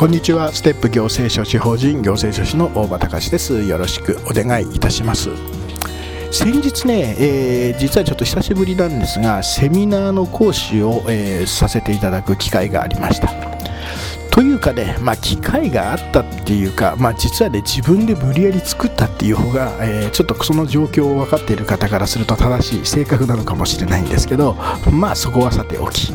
こんにちは。ステップ行政書士法人行政書士の大場隆です。よろしくお願いいたします。先日ね、えー、実はちょっと久しぶりなんですがセミナーの講師を、えー、させていただく機会がありました。というかね、まあ、機会があったっていうか、まあ、実はね自分で無理やり作ったっていう方が、えー、ちょっとその状況を分かっている方からすると正しい正確なのかもしれないんですけどまあそこはさておき、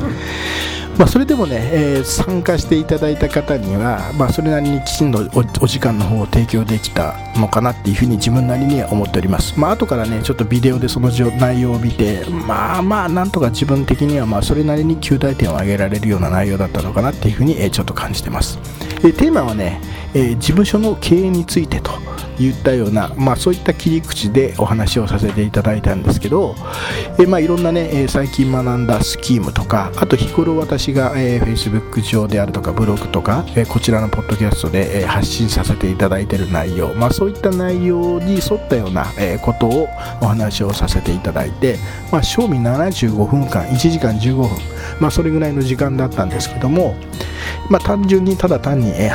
まあ、それでもね、えー、参加していただいた方には、まあ、それなりにきちんとお時間の方を提供できたのかなっていうふうに自分なりには思っております。まあ後からね、ちょっとビデオでその内容を見て、まあまあ、なんとか自分的には、まあ、それなりに9大点を挙げられるような内容だったのかなっていうふうに、えー、ちょっと感じてます。えテーマはね、え、事務所の経営についてと。言ったような、まあ、そういった切り口でお話をさせていただいたんですけど、えまあ、いろんなね、最近学んだスキームとかあと日頃私が、えー、Facebook 上であるとかブログとか、えこちらのポッドキャストで、え発信させていただいている内容、まあ、そういった内容に沿ったような、えことをお話をさせていただいて、まあ、賞味75分間1時間15分、まあ、それぐらいの時間だったんですけども、まあ、単純にただ単に、ね、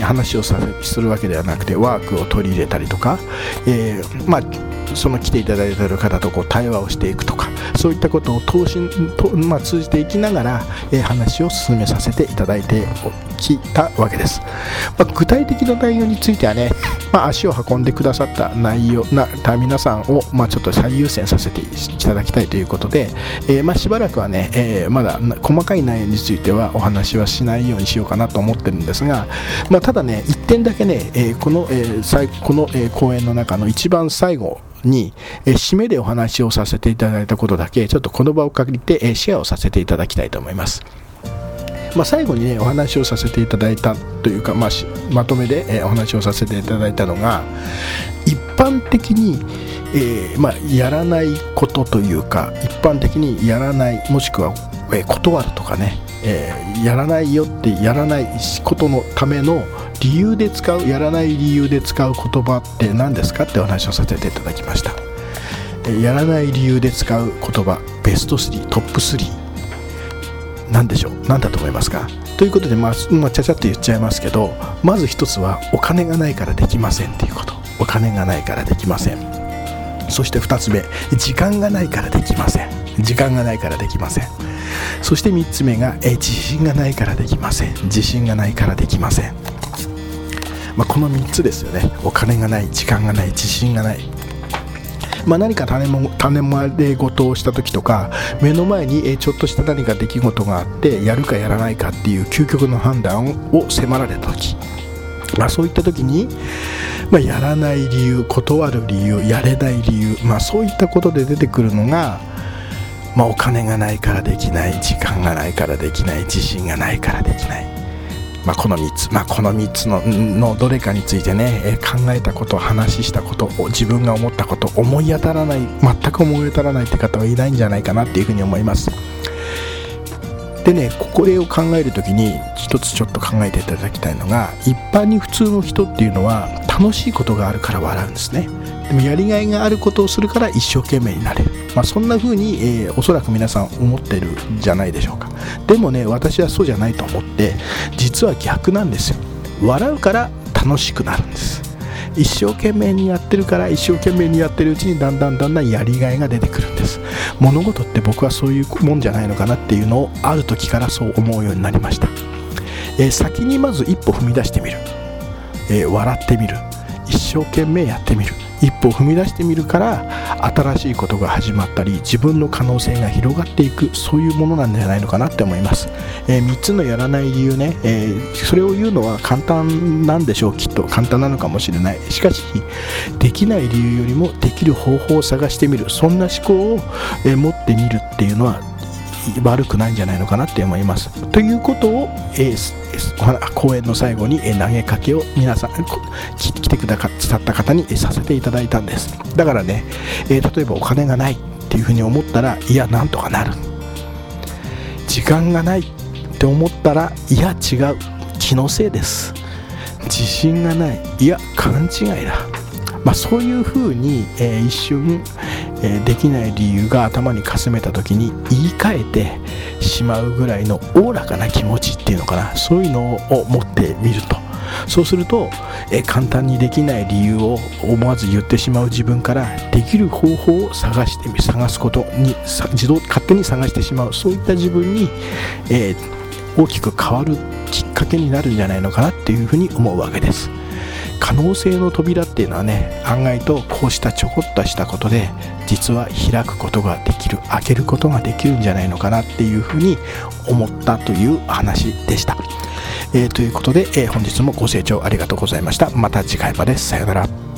話をさするわけではなくてワークを取り入れたりとか、えー、まあその来ていただいている方とこう対話をしていくとかそういったことを通しと、まあ、通じていきながら、えー、話を進めさせていただいてきたわけです、まあ、具体的な内容についてはね、まあ、足を運んでくださった内容な皆さんを、まあ、ちょっと最優先させていただきたいということで、えー、まあ、しばらくはね、えー、まだ細かい内容についてはお話はしないようにしようかなと思ってるんですが、まあ、ただね1点だけね、えこの、えこの、え講演の中の一番最後に、え締めでお話をさせていただいたことだけちょっとこの場を借りて、えシェアをさせていただきたいと思います。まあ、最後にねお話をさせていただいたというか、まあ、まとめで、えお話をさせていただいたのが一般的に、えー、まあ、やらないことというか一般的にやらないもしくは、え断るとかね、えー、やらないよってやらないことのための理由で使うやらない理由で使う言葉って何ですか？ってお話をさせていただきました。えやらない理由で使う言葉ベスト3トップ3何でしょう？何だと思いますか？ということで、まあ、まあ、ちゃちゃっと言っちゃいますけどまず一つはお金がないからできませんっていうこと。お金がないからできません。そして2つ目時間がないからできません。時間がないからできません。そして3つ目がえ自信がないからできません。自信がないからできません。まあ、この3つですよね。お金がない時間がない自信がない。まあ、何か種も種まれ事をした時とか目の前にちょっとした何か出来事があってやるかやらないかっていう究極の判断を迫られた時、まあ、そういった時に、まあ、やらない理由断る理由やれない理由、まあ、そういったことで出てくるのが、まあ、お金がないからできない時間がないからできない自信がないからできない。まあ、この3つ、まあ、この3つののどれかについてね、えー、考えたこと話したこと自分が思ったこと思い当たらない全く思い当たらないって方はいないんじゃないかなっていうふうに思います。でねこれを考える時に一つちょっと考えていただきたいのが一般に普通の人っていうのは楽しいことがあるから笑うんですね。でもやりがいがあることをするから一生懸命になれる、まあ、そんな風に、えー、おそらく皆さん思ってるんじゃないでしょうか。でもね私はそうじゃないと思って実は逆なんですよ。笑うから楽しくなるんです。一生懸命にやってるから一生懸命にやってるうちにだんだんだんだんやりがいが出てくるんです。物事って僕はそういうもんじゃないのかなっていうのをある時からそう思うようになりました、えー、先にまず一歩踏み出してみる、えー、笑ってみる。一生懸命やってみる。一歩踏み出してみるから新しいことが始まったり自分の可能性が広がっていくそういうものなんじゃないのかなって思います、えー、3つのやらない理由ね、えー、それを言うのは簡単なんでしょう。きっと簡単なのかもしれない。しかしできない理由よりもできる方法を探してみる。そんな思考を、えー、持ってみるっていうのは悪くないんじゃないのかなって思います。ということを、えー、講演の最後に投げかけを皆さん来てくださった方にさせていただいたんです。だからね、えー、例えばお金がないっていうふうに思ったらいやなんとかなる。時間がないって思ったらいや違う。気のせいです。自信がない。いや勘違いだ。まあ、そういうふうに、えー、一瞬、えー、できない理由が頭にかすめた時に言い換えてしまうぐらいのおおらかな気持ちっていうのかな。そういうのを持ってみると。そうすると、えー、簡単にできない理由を思わず言ってしまう自分からできる方法を探して探すことに自動勝手に探してしまう。そういった自分に、え大きく変わるきっかけになるんじゃないのかなっていうふうに思うわけです。可能性の扉っていうのはね案外とこうしたちょこっとしたことで実は開くことができる開けることができるんじゃないのかなっていうふうに思ったという話でした。えー、ということで、えー、本日もご清聴ありがとうございました。また次回までさようなら。